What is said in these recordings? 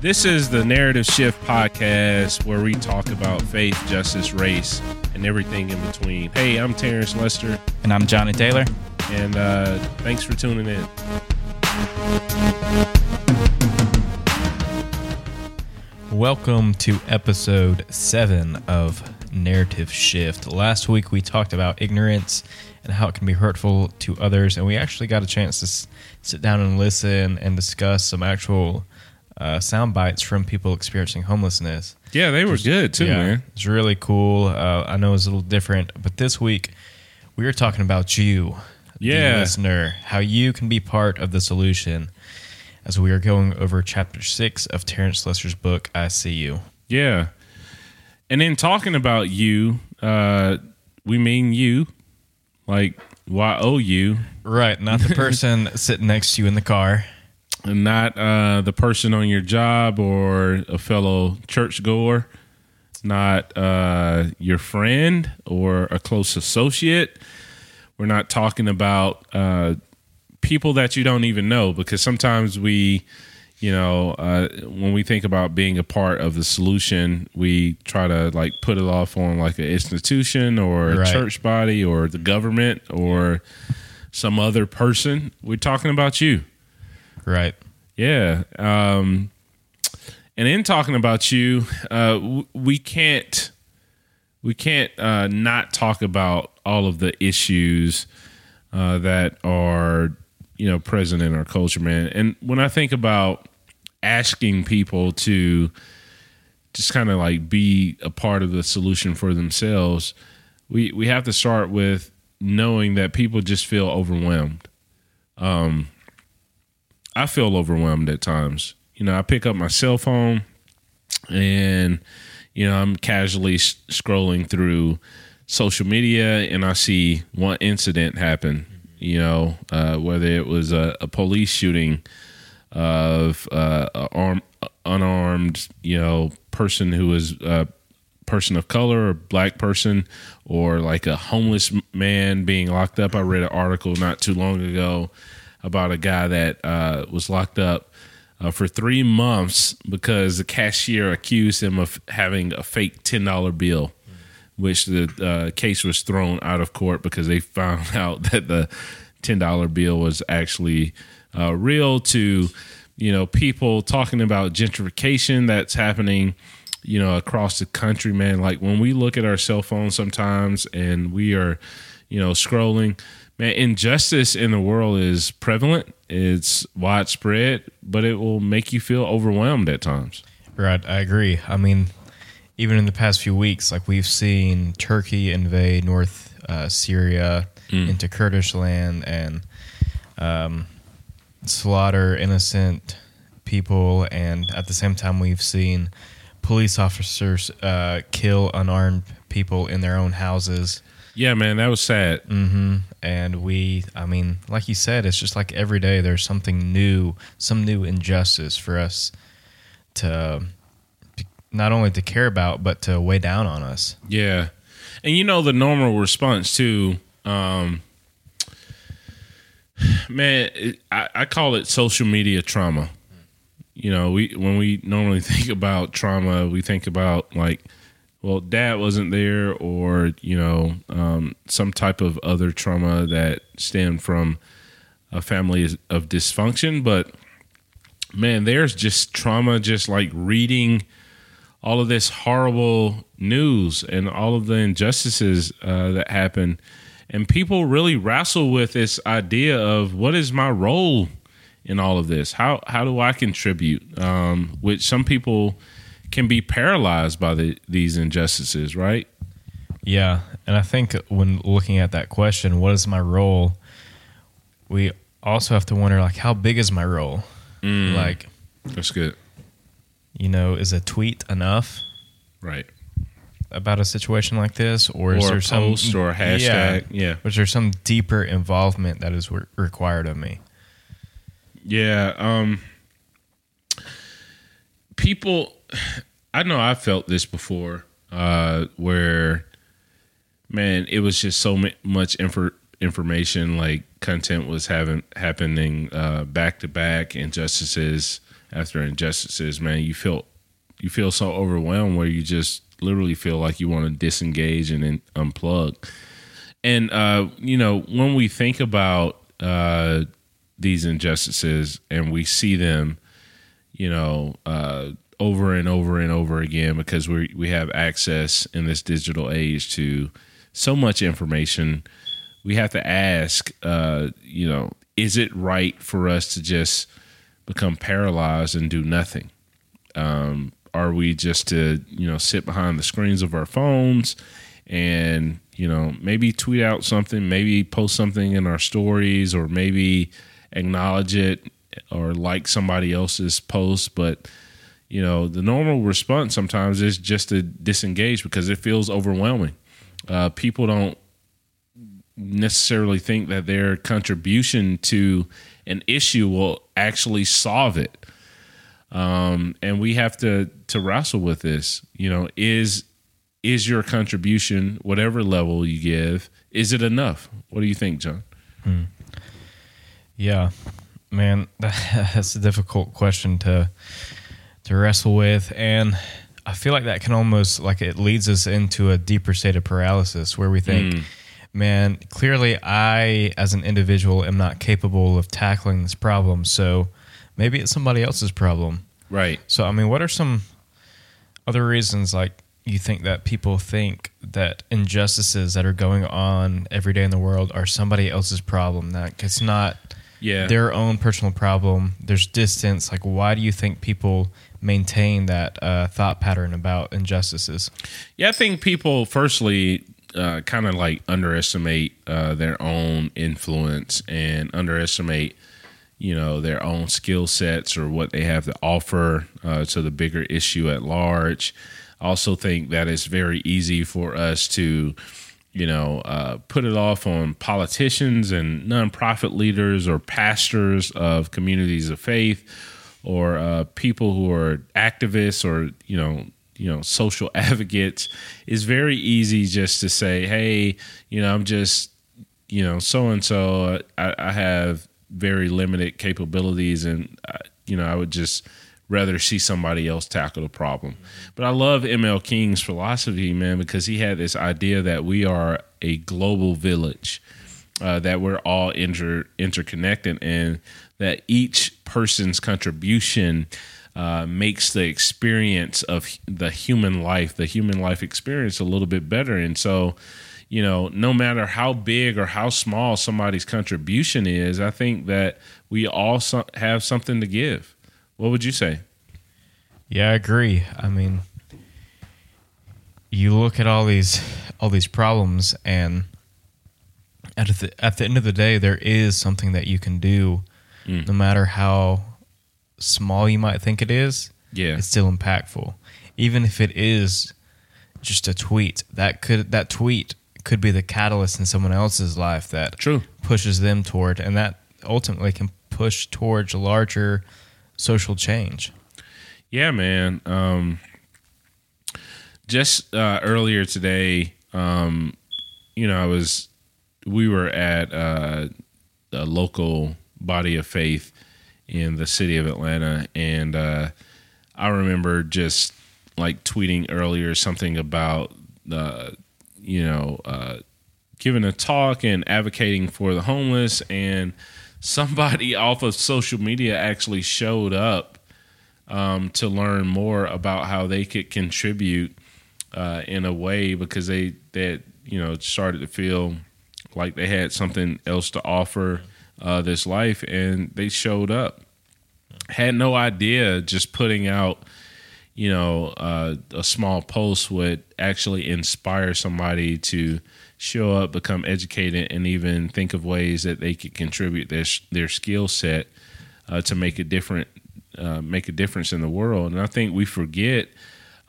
This is the Narrative Shift podcast where we talk about faith, justice, race, and everything in between. Hey, I'm Terrence Lester, And I'm Johnny Taylor. and uh, thanks for tuning in. Welcome to episode seven of Narrative Shift. Last week we talked about ignorance and how it can be hurtful to others, and we actually got a chance to s- sit down and listen and discuss some actual uh, sound bites from people experiencing homelessness. Yeah, they were good too, man. It's really cool. Uh, I know it's a little different, but this week we are talking about you, Yeah. the listener, how you can be part of the solution as we are going over chapter six of Terrence Lester's book, I See You. Yeah. And in talking about you, uh, we mean you, like why owe Y O U, Right, not the person sitting next to you in the car. and not uh, the person on your job or a fellow churchgoer, not uh, your friend or a close associate. We're not talking about uh, people that you don't even know because sometimes we, you know, uh, when we think about being a part of the solution, we try to like put it off on like an institution or a Right. church body or the government or some other person. We're talking about you. Right. Yeah. Um, and in talking about you, uh, w- we can't we can't uh, not talk about all of the issues uh, that are you know present in our culture, man. And when I think about asking people to just kind of like be a part of the solution for themselves, we we have to start with knowing that people just feel overwhelmed. Um, I feel overwhelmed at times. You know, I pick up my cell phone and, you know, I'm casually s- scrolling through social media and I see one incident happen, you know, uh, whether it was a, a police shooting of uh, arm, unarmed, you know, person who is a person of color or black person or like a homeless man being locked up. I read an article not too long ago about a guy that uh, was locked up uh, for three months because the cashier accused him of having a fake ten dollar bill, which the uh, case was thrown out of court because they found out that the ten dollar bill was actually uh, real. To you know, people talking about gentrification that's happening you know across the country man like when we look at our cell phones sometimes and we are you know scrolling man injustice in the world is prevalent it's widespread but it will make you feel overwhelmed at times Right. I agree. I mean, even in the past few weeks, like we've seen Turkey invade North uh, Syria into Kurdish land and um, slaughter innocent people, and at the same time, we've seen police officers uh, kill unarmed people in their own houses. yeah man that was sad hmm And we, I mean, like you said, it's just like every day there's something new, some new injustice for us to, to not only to care about, but to weigh down on us. Yeah. And you know the normal response too, um man, it, I, I call it social media trauma. You know, we when we normally think about trauma, we think about like, well, dad wasn't there, or you know, um, some type of other trauma that stemmed from a family of dysfunction. But man, there's just trauma, just like reading all of this horrible news and all of the injustices uh, that happen. And people really wrestle with this idea of what is my role in all of this? How how do I contribute? Um, which some people can be paralyzed by the, these injustices, right? Yeah. And I think when looking at that question, what is my role? We also have to wonder, like, how big is my role? Like, That's good, you know, is a tweet enough? right? About a situation like this, or is there some post or hashtag, yeah. Was there some deeper involvement that is re- required of me? Yeah. Um, people, I know I felt this before, uh, where, man, it was just so much infor- information like content was having happening uh, back to back, injustices after injustices. Man, you feel you feel so overwhelmed where you just literally feel like you want to disengage and unplug. And uh, you know, when we think about uh, these injustices and we see them, you know, uh, over and over and over again because we we have access in this digital age to so much information. We have to ask, uh, you know, is it right for us to just become paralyzed and do nothing? Um, are we just to you know sit behind the screens of our phones and you know maybe tweet out something, maybe post something in our stories, or maybe acknowledge it or like somebody else's post, but you know the normal response sometimes is just to disengage because it feels overwhelming. Uh, people don't necessarily think that their contribution to an issue will actually solve it um, and we have to to wrestle with this. You know, is is your contribution, whatever level you give, is it enough? What do you think, John? Hmm. Yeah, man, that's a difficult question to to wrestle with, and I feel like that can almost like it leads us into a deeper state of paralysis where we think. Mm. Man, clearly, I as an individual am not capable of tackling this problem. So, maybe it's somebody else's problem. Right. So, I mean, what are some other reasons like you think that people think that injustices that are going on every day in the world are somebody else's problem? That it's not yeah. their own personal problem. There's distance. Like, why do you think people maintain that uh, thought pattern about injustices? Yeah, I think people, firstly, uh, kind of like underestimate uh, their own influence and underestimate you know their own skill sets or what they have to offer uh, to the bigger issue at large. I also think that it's very easy for us to you know uh, put it off on politicians and nonprofit leaders or pastors of communities of faith or uh, people who are activists or you know you know social advocates it's very easy just to say hey you know i'm just you know so and so i have very limited capabilities, and uh, you know I would just rather see somebody else tackle the problem. But I love ML King's philosophy, man, because he had this idea that we are a global village, uh, that we're all inter- interconnected, and that each person's contribution uh, makes the experience of the human life, the human life experience, a little bit better. And so, you know, no matter how big or how small somebody's contribution is, I think that we all so- have something to give. What would you say? Yeah, I agree. I mean, you look at all these all these problems, and at the at the end of the day, there is something that you can do, mm. no matter how small you might think it is. Yeah, it's still impactful, even if it is just a tweet. That could that tweet could be the catalyst in someone else's life that True. pushes them toward, and that ultimately can push towards larger social change. Yeah, man. Um, just uh, earlier today, um, you know, I was, we were at uh, a local body of faith in the city of Atlanta, and uh, I remember just like tweeting earlier something about the you know, uh, giving a talk and advocating for the homeless, and somebody off of social media actually showed up um, to learn more about how they could contribute uh, in a way because they that you know started to feel like they had something else to offer uh, this life, and they showed up. Had no idea just putting out you know, uh, a small post would actually inspire somebody to show up, become educated, and even think of ways that they could contribute their their skill set uh, to make a different uh, make a difference in the world. And I think we forget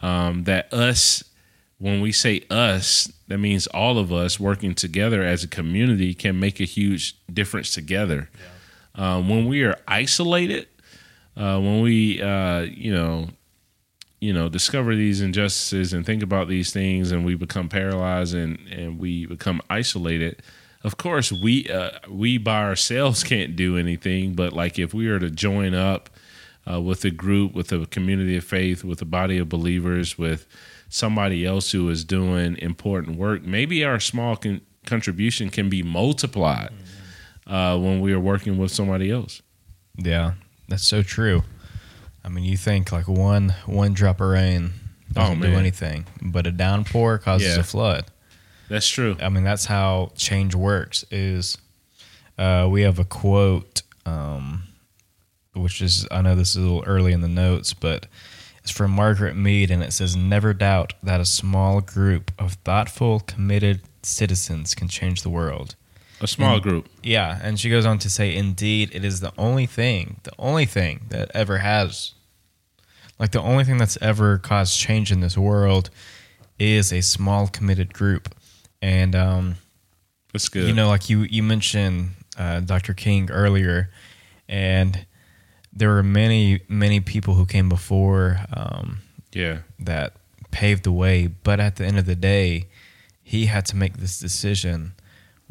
um, that us, when we say us, that means all of us working together as a community can make a huge difference together. Yeah. Um, when we are isolated, uh, when we, uh, you know, you know discover these injustices and think about these things and we become paralyzed and and we become isolated of course we uh, we by ourselves can't do anything but like if we were to join up uh, with a group with a community of faith with a body of believers with somebody else who is doing important work maybe our small con- contribution can be multiplied uh, when we are working with somebody else Yeah, that's so true. I mean, you think like one one drop of rain doesn't do anything, but a downpour causes Yeah. a flood. that's true I mean, that's how change works. Is uh, we have a quote, um, which is I know this is a little early in the notes, but it's from Margaret Mead, and it says, "Never doubt that a small group of thoughtful, committed citizens can change the world." A small group Yeah, and she goes on to say, "Indeed, it is the only thing, the only thing that ever has, like the only thing that's ever caused change in this world, is a small, committed group." And um, that's good you know, like you you mentioned uh, Dr. King earlier, and there were many many people who came before um, yeah that paved the way, but at the end of the day, he had to make this decision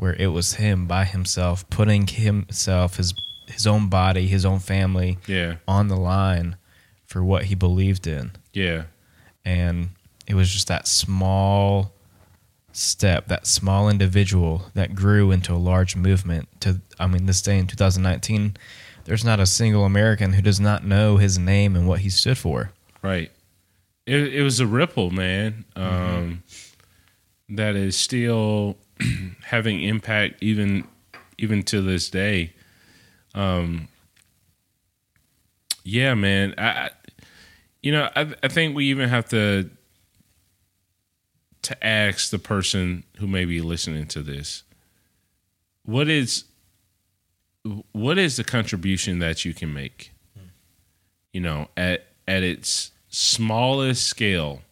where it was him by himself putting himself his his own body, his own family yeah on the line for what he believed in. yeah And it was just that small step, that small individual that grew into a large movement to I mean this day in 2019 there's not a single American who does not know his name and what he stood for. Right. It, it was a ripple, man. Um, that is still having impact even even to this day. Um, yeah, man. I, you know, I, I think we even have to to ask the person who may be listening to this, what is what is the contribution that you can make? You know, at at its smallest scale,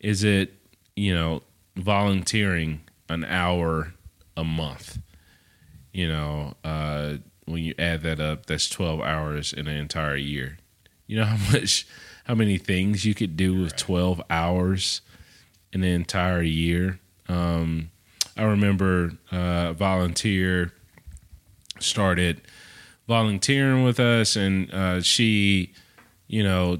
is it you know volunteering an hour a month? You know, uh, when you add that up, that's twelve hours in an entire year. You know how much, how many things you could do with twelve hours in an entire year. Um, I remember uh, volunteer started volunteering with us, and uh, she, you know,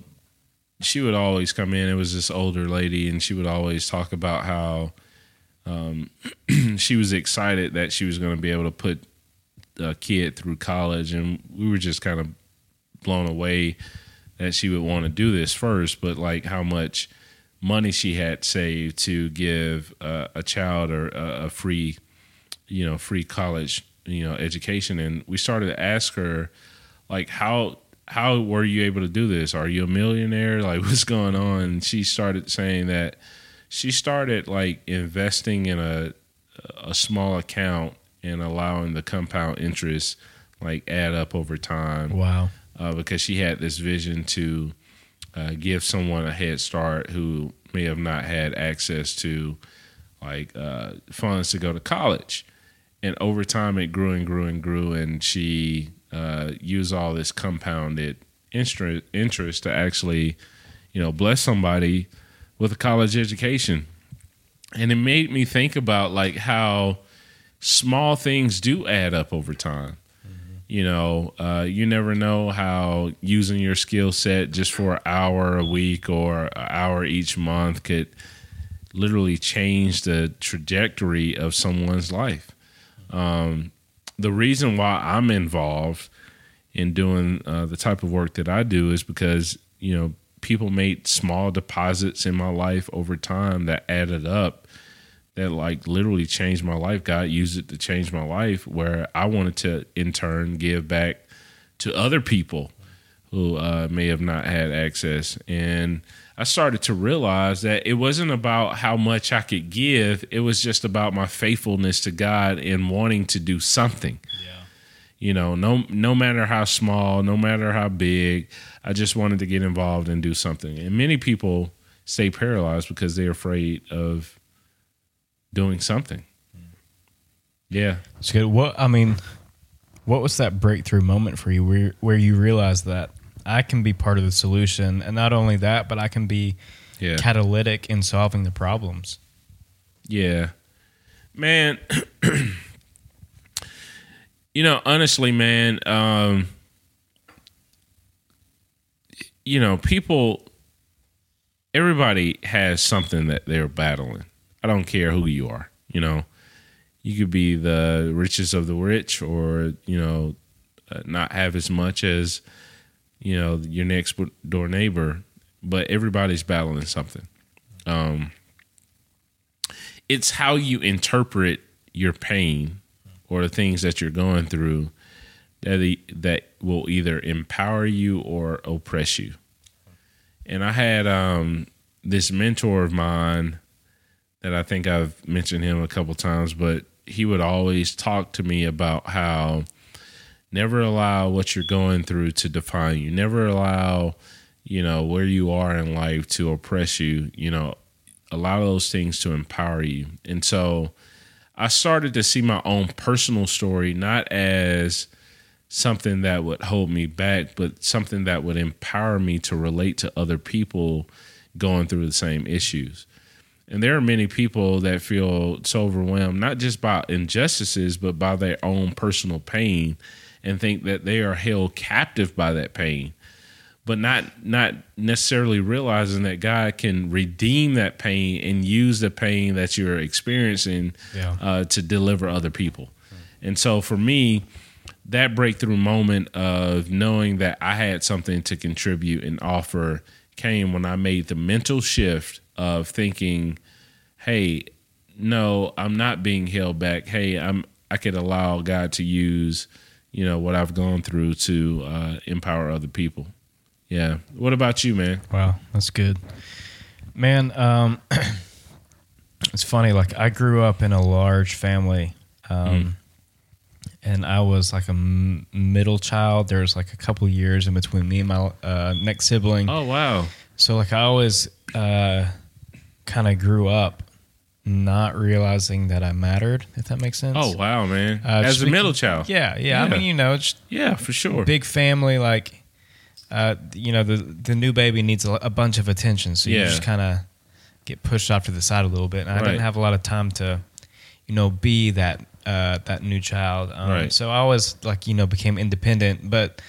she would always come in. It was this older lady, and she would always talk about how um, she was excited that she was going to be able to put a kid through college, and we were just kind of blown away that she would want to do this first, but like how much money she had saved to give uh, a child or a, a free, you know, free college, you know, education. And we started to ask her, like, how how were you able to do this? Are you a millionaire? Like, what's going on? And she started saying that she started like investing in a a small account and allowing the compound interest like add up over time Wow. uh, because she had this vision to uh, give someone a head start who may have not had access to like uh, funds to go to college. And over time, it grew and grew and grew, and she uh, used all this compounded interest interest to actually, you know, bless somebody with a college education. And it made me think about like how small things do add up over time. You know uh, you never know how using your skill set just for an hour a week or an hour each month could literally change the trajectory of someone's life. Um, the reason why i'm involved in doing uh, the type of work that i do is because you know people made small deposits in my life over time that added up that like literally changed my life. God used it to change my life where I wanted to in turn give back to other people who uh, may have not had access. And I started to realize that it wasn't about how much I could give, it was just about my faithfulness to God and wanting to do something. Yeah. You know, no no matter how small, no matter how big, I just wanted to get involved and do something. And many people stay paralyzed because they're afraid of doing something. Yeah. It's good. What I mean, what was that breakthrough moment for you where where you realized that I can be part of the solution, and not only that, but I can be Yeah. catalytic in solving the problems. Yeah. Man, You know, honestly, man, um, you know, people, everybody has something that they're battling. I don't care who you are. You know, you could be the richest of the rich, or you know, uh, not have as much as you know your next door neighbor, but everybody's battling something. Um, it's how you interpret your pain or the things that you're going through that that will either empower you or oppress you. And I had um, this mentor of mine that I think I've mentioned him a couple times, but he would always talk to me about how never allow what you're going through to define you. Never allow, you know, where you are in life to oppress you. You know, allow those things to empower you. And so I started to see my own personal story not as something that would hold me back, but something that would empower me to relate to other people going through the same issues. And there are many people that feel so overwhelmed, not just by injustices, but by their own personal pain and think that they are held captive by that pain but not not necessarily realizing that God can redeem that pain and use the pain that you're experiencing yeah. uh, to deliver other people. And so for me, that breakthrough moment of knowing that I had something to contribute and offer came when I made the mental shift of thinking, "Hey, no, I'm not being held back. Hey, I'm I could allow God to use, you know, what I've gone through to uh, empower other people." Yeah. What about you, man? Wow, that's good. Man, um, it's funny. Like I grew up in a large family, um, mm. and I was like a m- middle child. There was like a couple years in between me and my uh, next sibling. Oh wow! So like I always uh, kind of grew up not realizing that I mattered. If that makes sense. Oh wow, man! Uh, As a middle child. Yeah, yeah, yeah. I mean, you know, yeah, for sure. Big family, like uh, you know, the the new baby needs a, a bunch of attention, so you just kind of get pushed off to the side a little bit. And I right. didn't have a lot of time to, you know, be that uh, that new child. Um, right. So I always like you know became independent, but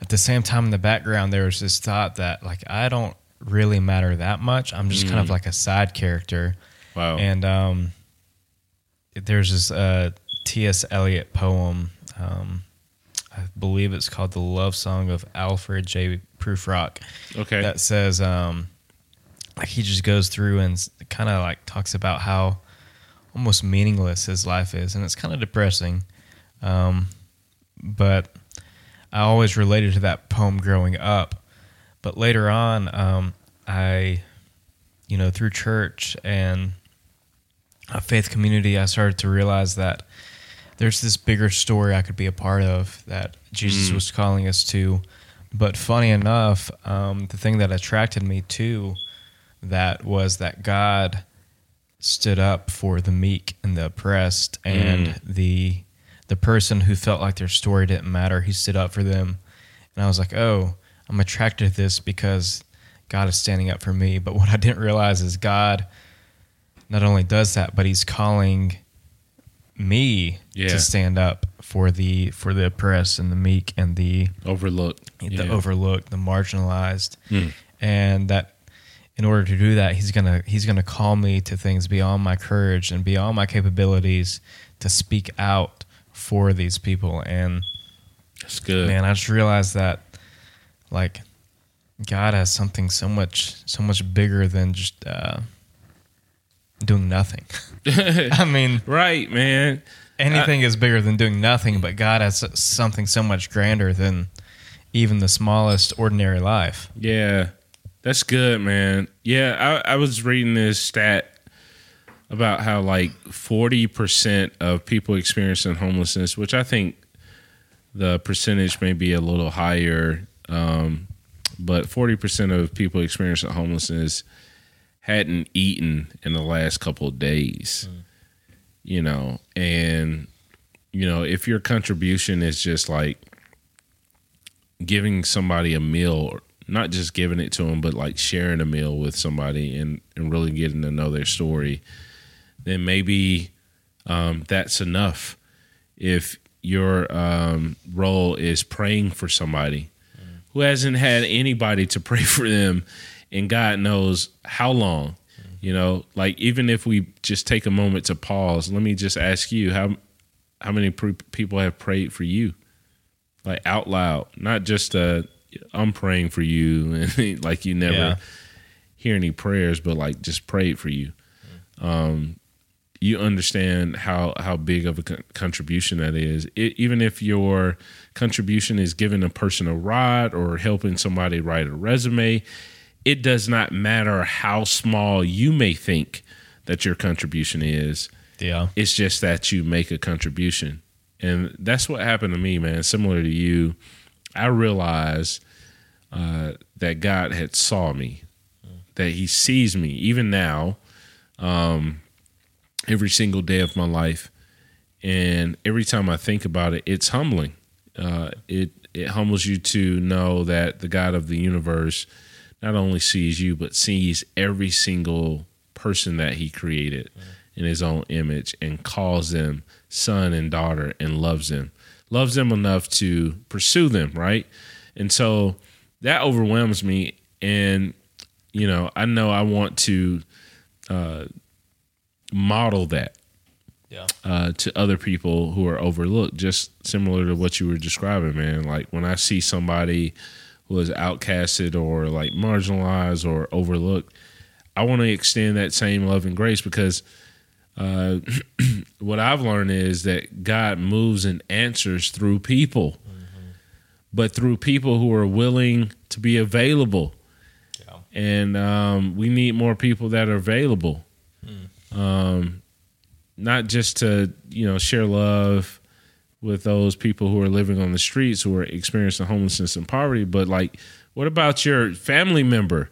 at the same time in the background there was this thought that like I don't really matter that much. I'm just kind of mm. like a side character. Wow. And um, there's this uh, T.S. Eliot poem. Um, I believe it's called the Love Song of Alfred J. Prufrock. Okay. That says, um, like he just goes through and kind of like talks about how almost meaningless his life is, and it's kind of depressing. Um, but I always related to that poem growing up. But later on, um, I, you know, through church and a faith community, I started to realize that there's this bigger story I could be a part of that Jesus mm. was calling us to. But funny enough, um, the thing that attracted me to that was that God stood up for the meek and the oppressed and mm. the the person who felt like their story didn't matter. He stood up for them, and I was like, oh, I'm attracted to this because God is standing up for me. But what I didn't realize is God not only does that, but He's calling me yeah. to stand up for the for the oppressed and the meek and the overlooked, the yeah. overlooked, the marginalized, mm. and that in order to do that, he's gonna he's gonna call me to things beyond my courage and beyond my capabilities to speak out for these people. And that's good, man. I just realized that like God has something so much so much bigger than just. Uh, doing nothing. I mean, right, man. Anything I, is bigger than doing nothing, but God has something so much grander than even the smallest ordinary life. Yeah, that's good, man. Yeah, I, I was reading this stat about how like 40% of people experiencing homelessness, which I think the percentage may be a little higher, um, but 40% of people experiencing homelessness hadn't eaten in the last couple of days. Mm. You know, and you know, if your contribution is just like giving somebody a meal, not just giving it to them, but like sharing a meal with somebody and, and really getting to know their story, then maybe um, that's enough. If your um, role is praying for somebody who hasn't had anybody to pray for them, and God knows how long. You know, like even if we just take a moment to pause, let me just ask you how how many pre- people have prayed for you, like out loud, not just uh, I'm praying for you, and like you never Yeah. hear any prayers, but like just prayed for you. Um, you understand how how big of a con- contribution that is. It, even if your contribution is giving a person a ride or helping somebody write a resume, it does not matter how small you may think that your contribution is. Yeah. It's just that you make a contribution. And that's what happened to me, man. Similar to you, I realized uh, that God had saw me, that He sees me even now, um, every single day of my life. And every time I think about it, it's humbling. Uh, it it humbles you to know that the God of the universe not only sees you, but sees every single person that He created in His own image and calls them son and daughter and loves them, loves them enough to pursue them, right? And so that overwhelms me. And, you know, I know I want to uh, model that Yeah. uh, to other people who are overlooked, just similar to what you were describing, man. Like when I see somebody is outcasted or like marginalized or overlooked, I want to extend that same love and grace because uh, what I've learned is that God moves and answers through people, but through people who are willing to be available. Yeah. And um, we need more people that are available um, not just to you know share love with those people who are living on the streets who are experiencing homelessness and poverty, but like, what about your family member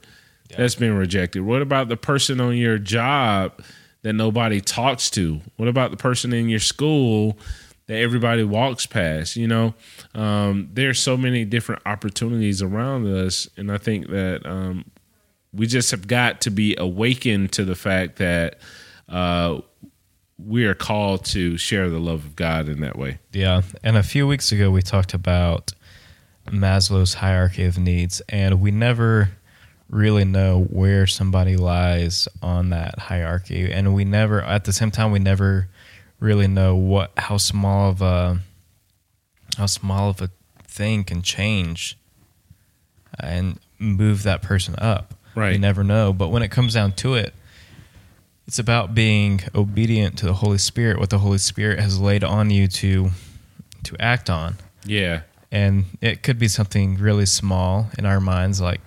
that's been rejected? What about the person on your job that nobody talks to? What about the person in your school that everybody walks past? You know, um, there's so many different opportunities around us, and I think that um, we just have got to be awakened to the fact that uh, we are called to share the love of God in that way. Yeah. And a few weeks ago, we talked about Maslow's hierarchy of needs, and we never really know where somebody lies on that hierarchy. And we never, at the same time, we never really know what, how small of a, how small of a thing can change and move that person up. Right. You never know. But when it comes down to it, it's about being obedient to the Holy Spirit, what the Holy Spirit has laid on you to to act on. Yeah, And it could be something really small in our minds, like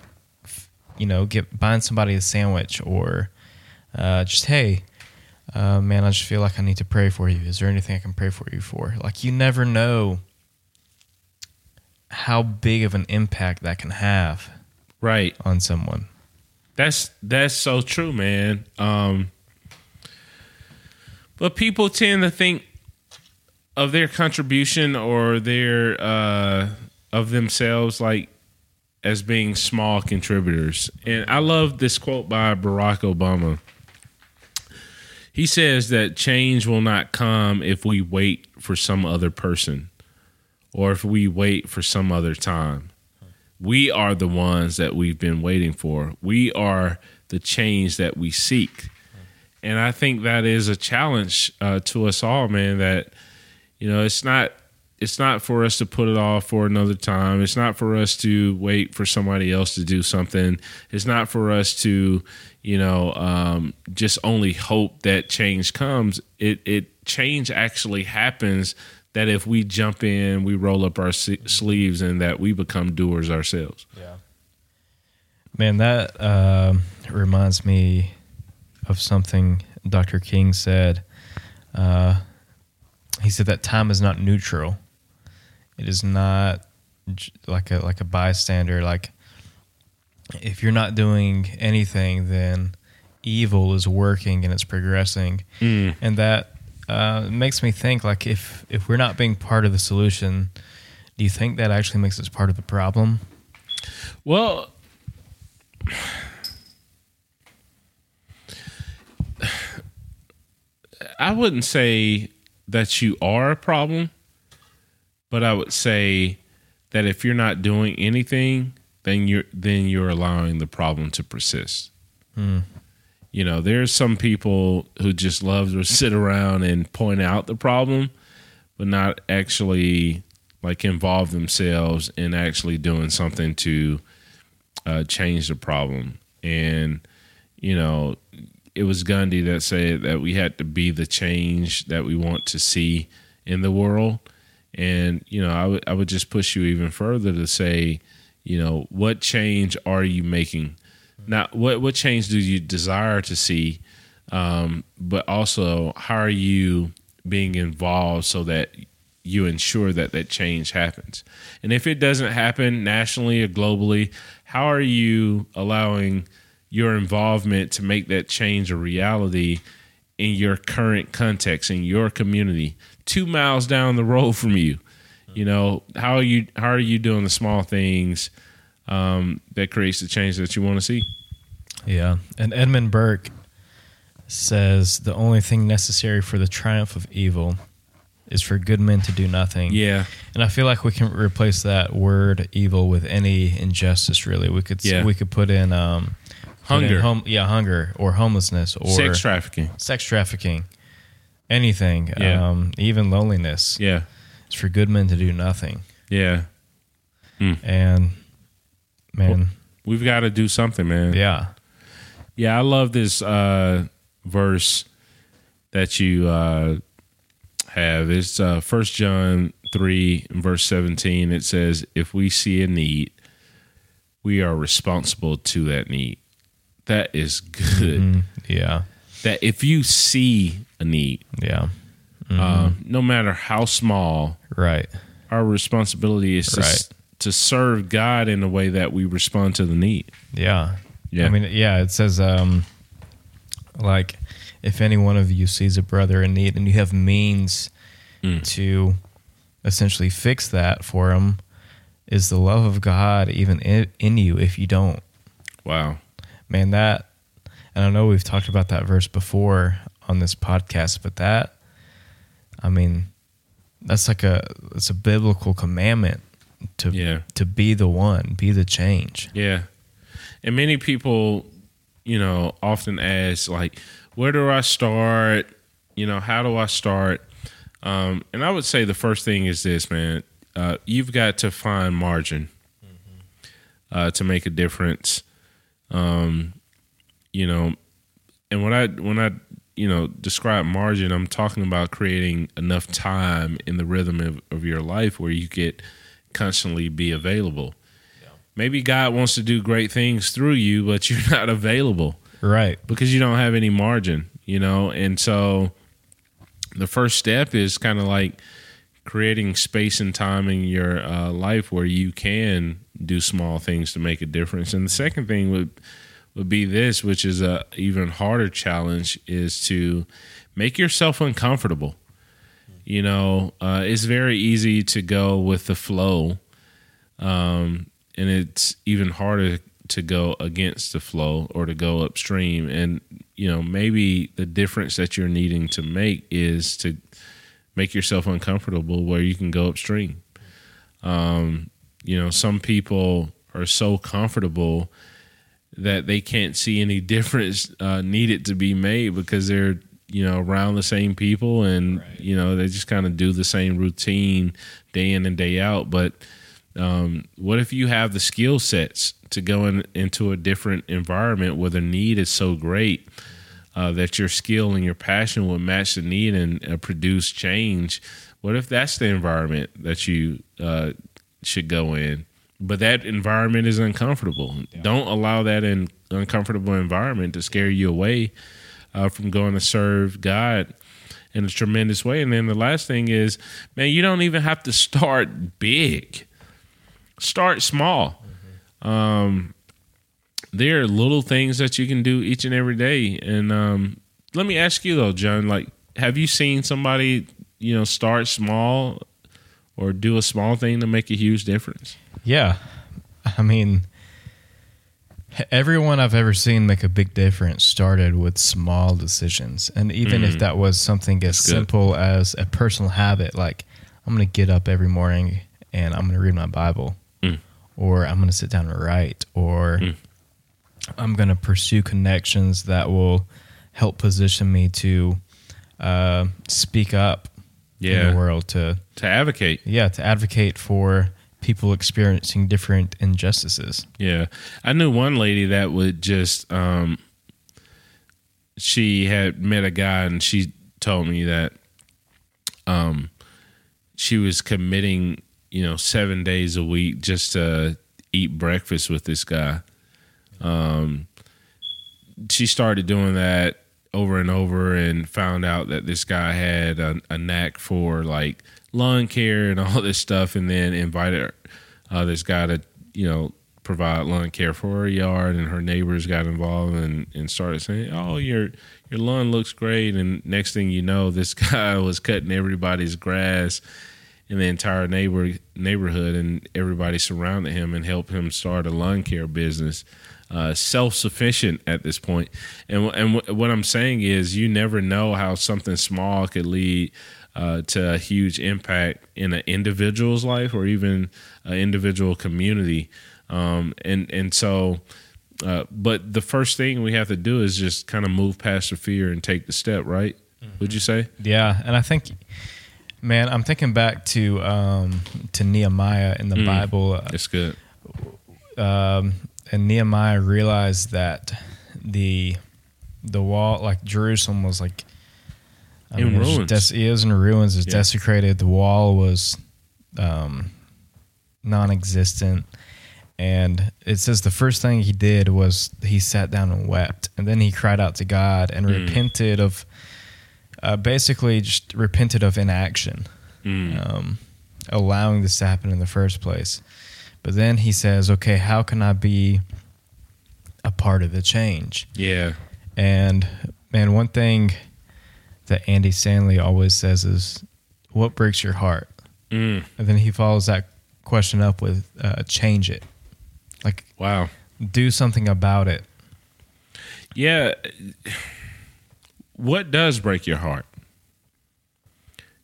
you know, get buying somebody a sandwich or uh, just hey, uh, man, I just feel like I need to pray for you. Is there anything I can pray for you for? Like you never know how big of an impact that can have right. on someone. That's that's so true, man. Um, but people tend to think of their contribution or their uh, of themselves like as being small contributors. And I love this quote by Barack Obama. He says that change will not come if we wait for some other person or if we wait for some other time. We are the ones that we've been waiting for. We are the change that we seek. And I think that is a challenge uh, to us all, man. That you know, it's not it's not for us to put it off for another time. It's not for us to wait for somebody else to do something. It's not for us to, you know, um, just only hope that change comes. It it change actually happens. That if we jump in, we roll up our sleeves, and that we become doers ourselves. Yeah. Man, that um reminds me of something Dr. King said. Uh, he said that time is not neutral. It is not like a like a bystander. Like if you're not doing anything, then evil is working and it's progressing, and that uh, makes me think like if if we're not being part of the solution, do you think that actually makes us part of the problem? Well, I wouldn't say that you are a problem, but I would say that if you're not doing anything, then you're then you're allowing the problem to persist. You know, there's some people who just love to sit around and point out the problem, but not actually like involve themselves in actually doing something to uh, change the problem. And you know, it was Gandhi that said that we had to be the change that we want to see in the world. And you know, I would I would just push you even further to say, you know, what change are you making? Not what what change do you desire to see, um, but also how are you being involved so that you ensure that that change happens. And if it doesn't happen nationally or globally, how are you allowing your involvement to make that change a reality in your current context in your community, two miles down the road from you? You know how are you how are you doing the small things um, that creates the change that you want to see? Yeah. And Edmund Burke says the only thing necessary for the triumph of evil is for good men to do nothing. Yeah, And I feel like we can replace that word evil with any injustice really. We could Yeah. we could put in um put in Hunger. yeah, hunger or homelessness or sex trafficking. sex trafficking. Anything. Yeah. Um even loneliness. Yeah, It's for good men to do nothing. yeah. And man, We've got to do something, man. yeah. Yeah, I love this uh, verse that you uh, have. It's uh, 1 John 3, verse 17. It says, If we see a need, we are responsible to that need. That is good. Mm, yeah. That if you see a need, Yeah. uh, no matter how small, Right. our responsibility is to, Right. to serve God in a way that we respond to the need. Yeah. Yeah. I mean, yeah, it says, um, like, if any one of you sees a brother in need and you have means Mm. to essentially fix that for him, is the love of God even in, in you if you don't? Wow. Man, that, and I know we've talked about that verse before on this podcast, but that, I mean, that's like a, it's a biblical commandment to, Yeah. to be the one, be the change. Yeah. And many people, you know, often ask, like, where do I start? You know, how do I start? Um, and I would say the first thing is this, man. Uh, you've got to find margin uh, to make a difference. Um, you know, and when I when I you know describe margin, I'm talking about creating enough time in the rhythm of, of your life where you get constantly be available. Maybe God wants to do great things through you, but you're not available Right. because you don't have any margin, you know? And so the first step is kind of like creating space and time in your uh, life where you can do small things to make a difference. And the second thing would would be this, which is a even harder challenge, is to make yourself uncomfortable. You know, uh, it's very easy to go with the flow, um, and it's even harder to go against the flow or to go upstream. And you know, maybe the difference that you're needing to make is to make yourself uncomfortable where you can go upstream. Um, you know, some people are so comfortable that they can't see any difference uh, needed to be made because they're you know around the same people and you know they just kind of do the same routine day in and day out. But um, what if you have the skill sets to go in, into a different environment where the need is so great uh, that your skill and your passion will match the need and uh, produce change? What if that's the environment that you uh, should go in but that environment is uncomfortable. Don't allow that in uncomfortable environment to scare you away uh, from going to serve God in a tremendous way. And then the last thing is, man, you don't even have to start big. Start small. Um, there are little things that you can do each and every day. And um, let me ask you though, John, like, have you seen somebody, you know, start small or do a small thing to make a huge difference? Yeah. I mean, everyone I've ever seen make a big difference started with small decisions. And even if that was something as Mm. Simple as a personal habit, like I'm I'm going to get up every morning and I'm going to read my Bible, Mm. or I'm going to sit down and write, or Mm. I'm going to pursue connections that will help position me to uh, speak up in Yeah. the world to To advocate. yeah to advocate for people experiencing different injustices. Yeah. I knew one lady that would just um she had met a guy and she told me that um she was committing, you know, 7 days a week just to eat breakfast with this guy. Um she started doing that over and over and found out that this guy had a, a knack for like lawn care and all this stuff and then invited uh, this guy to you know provide lawn care for her yard and her neighbors got involved and, and started saying oh your your lawn looks great. And next thing you know this guy was cutting everybody's grass in the entire neighbor neighborhood and everybody surrounded him and helped him start a lawn care business uh, self-sufficient at this point. And, and wh- what i'm saying is you never know how something small could lead uh, to a huge impact in an individual's life or even an individual community. Um, and and so uh, but the first thing we have to do is just kind of move past the fear and take the step right? Would you say? Yeah, and I think, man, I'm thinking back to um, to Nehemiah in the Mm. Bible, it's good. Um, and Nehemiah realized that the the wall, like Jerusalem, was like In it was ruins. Des- it was in ruins. It was Yeah. desecrated. The wall was um, non-existent. And it says the first thing he did was he sat down and wept, and then he cried out to God and Mm. repented of, uh, basically just repented of inaction, Mm. um, allowing this to happen in the first place. But then he says, "Okay, how can I be a part of the change?" yeah And man, one thing that Andy Stanley always says is, "What breaks your heart?" mm. And then he follows that question up with, uh, "Change it." Like wow do something about it. Yeah. What does break your heart?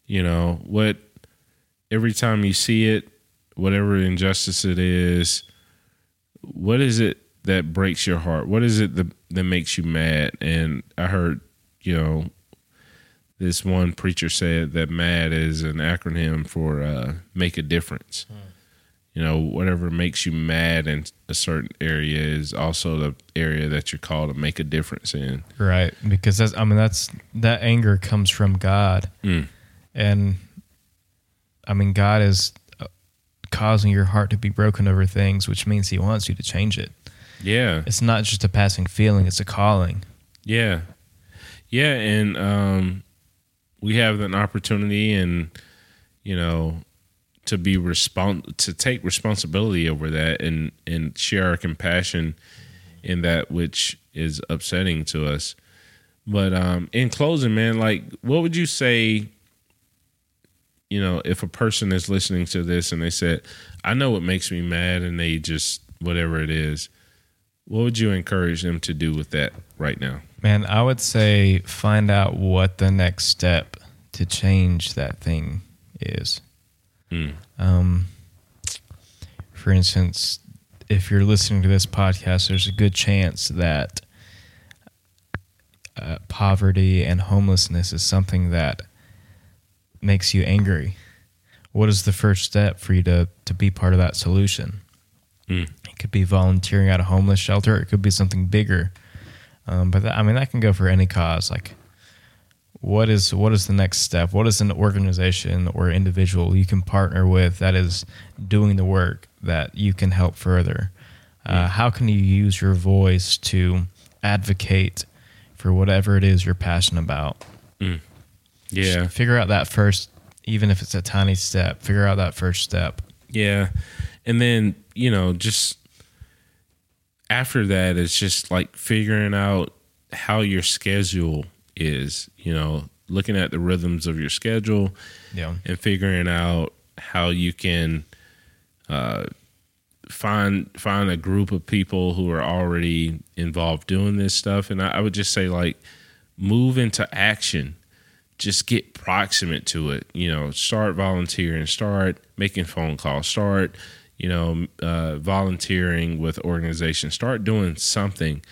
You know, what every time you see it, whatever injustice it is, what is it that breaks your heart? What is it that, that makes you mad? And I heard, you know, this one preacher said that MAD is an acronym for uh, make a difference. You know, whatever makes you mad in a certain area is also the area that you're called to make a difference in. Right. Because that's I mean that's that anger comes from God. Mm. And I mean God is causing your heart to be broken over things, which means he wants you to change it. Yeah. It's not just a passing feeling, it's a calling. Yeah. Yeah. And um, we have an opportunity and, you know, to be respons- to take responsibility over that and, and share our compassion in that which is upsetting to us. But um, in closing, man, like, what would you say? You know, if a person is listening to this and they said, "I know what makes me mad," and they just whatever it is, what would you encourage them to do with that right now? Man, I would say find out what the next step to change that thing is. Mm. Um, for instance, if you're listening to this podcast, there's a good chance that uh, poverty and homelessness is something that makes you angry. What is the first step for you to, to be part of that solution? Mm. It could be volunteering at a homeless shelter. It could be something bigger. Um, but that, I mean, that can go for any cause. Like, what is what is the next step? What is an organization or individual you can partner with that is doing the work that you can help further? Uh, how can you use your voice to advocate for whatever it is you're passionate about? Yeah. Figure out that first, even if it's a tiny step. Figure out that first step. Yeah. And then, you know, just after that, it's just like figuring out how your schedule is, you know, looking at the rhythms of your schedule Yeah. and figuring out how you can uh, find find a group of people who are already involved doing this stuff. And I, I would just say like move into action. Just get proximate to it. You know, start volunteering, start making phone calls, start, you know, uh, volunteering with organizations, start doing something.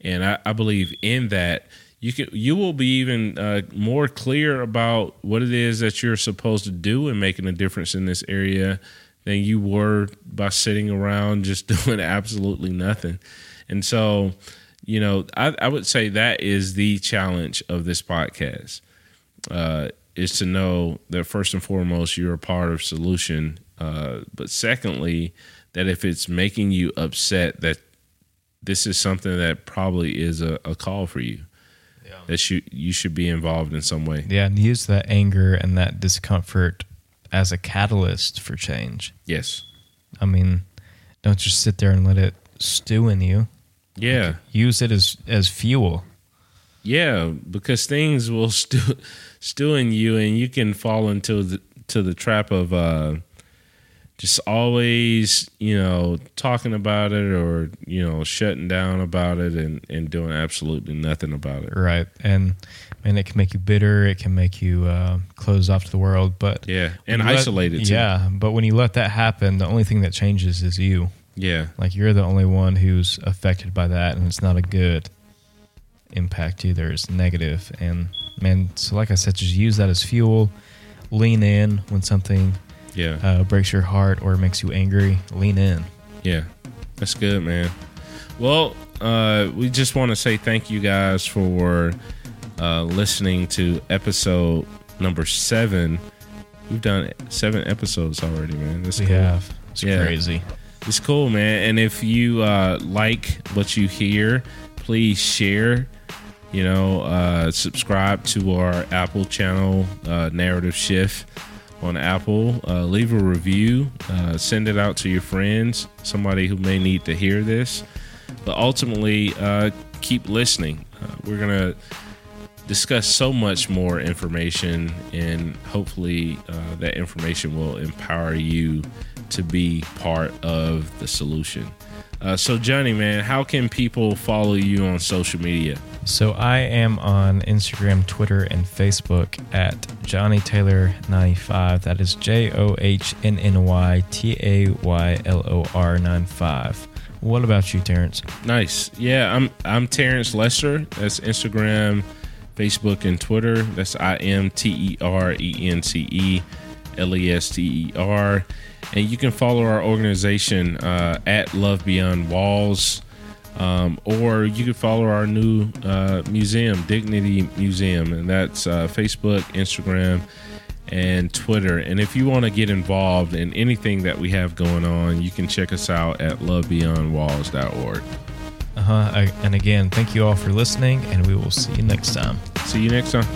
And I, I believe in that you can you will be even uh, more clear about what it is that you're supposed to do and making a difference in this area than you were by sitting around just doing absolutely nothing. And so, you know, I, I would say that is the challenge of this podcast uh, is to know that first and foremost you're a part of solution, uh, but secondly that if it's making you upset that this is something that probably is a, a call for you that you you should be involved in some way. Yeah, and use that anger and that discomfort as a catalyst for change. Yes. I mean, don't just sit there and let it stew in you. Yeah. Use it as as fuel. Yeah, because things will stew stew in you, and you can fall into the to the trap of uh, just always, you know, talking about it or, you know, shutting down about it and, and doing absolutely nothing about it. Right. And and it can make you bitter, it can make you uh, closed off to the world, but Yeah. And let- isolated too. Yeah, but when you let that happen, the only thing that changes is you. Yeah. Like you're the only one who's affected by that and it's not a good impact you. There's negative. And man, so like I said, just use that as fuel. Lean in when something Yeah. uh, breaks your heart or makes you angry. Lean in. Yeah, that's good, man. Well, uh, we just want to say thank you guys for uh, listening to episode number seven. We've done seven episodes already, man. That's We cool. have. It's Yeah. crazy. It's cool, man. And if you uh, like what you hear, please share. You know, uh, subscribe to our Apple channel, uh, Narrative Shift on Apple. Uh, leave a review. Uh, send it out to your friends, somebody who may need to hear this. But ultimately, uh, keep listening. Uh, we're gonna discuss so much more information, and hopefully, that information will empower you to be part of the solution. So, Johnny, man, how can people follow you on social media? So I am on Instagram, Twitter, and Facebook at Johnny Taylor 95. That is J O H N N Y T A Y L O R 95. What about you, Terrence? Nice. Yeah, I'm I'm Terrence Lester. That's Instagram, Facebook, and Twitter. That's I M T E R E N C E L E S T E R. And you can follow our organization uh, at Love Beyond Walls. Um, or you can follow our new uh, museum, Dignity Museum, and that's uh, Facebook, Instagram, and Twitter. And if you want to get involved in anything that we have going on, you can check us out at lovebeyondwalls.org. Uh huh. And again, thank you all for listening, and we will see you next time. See you next time.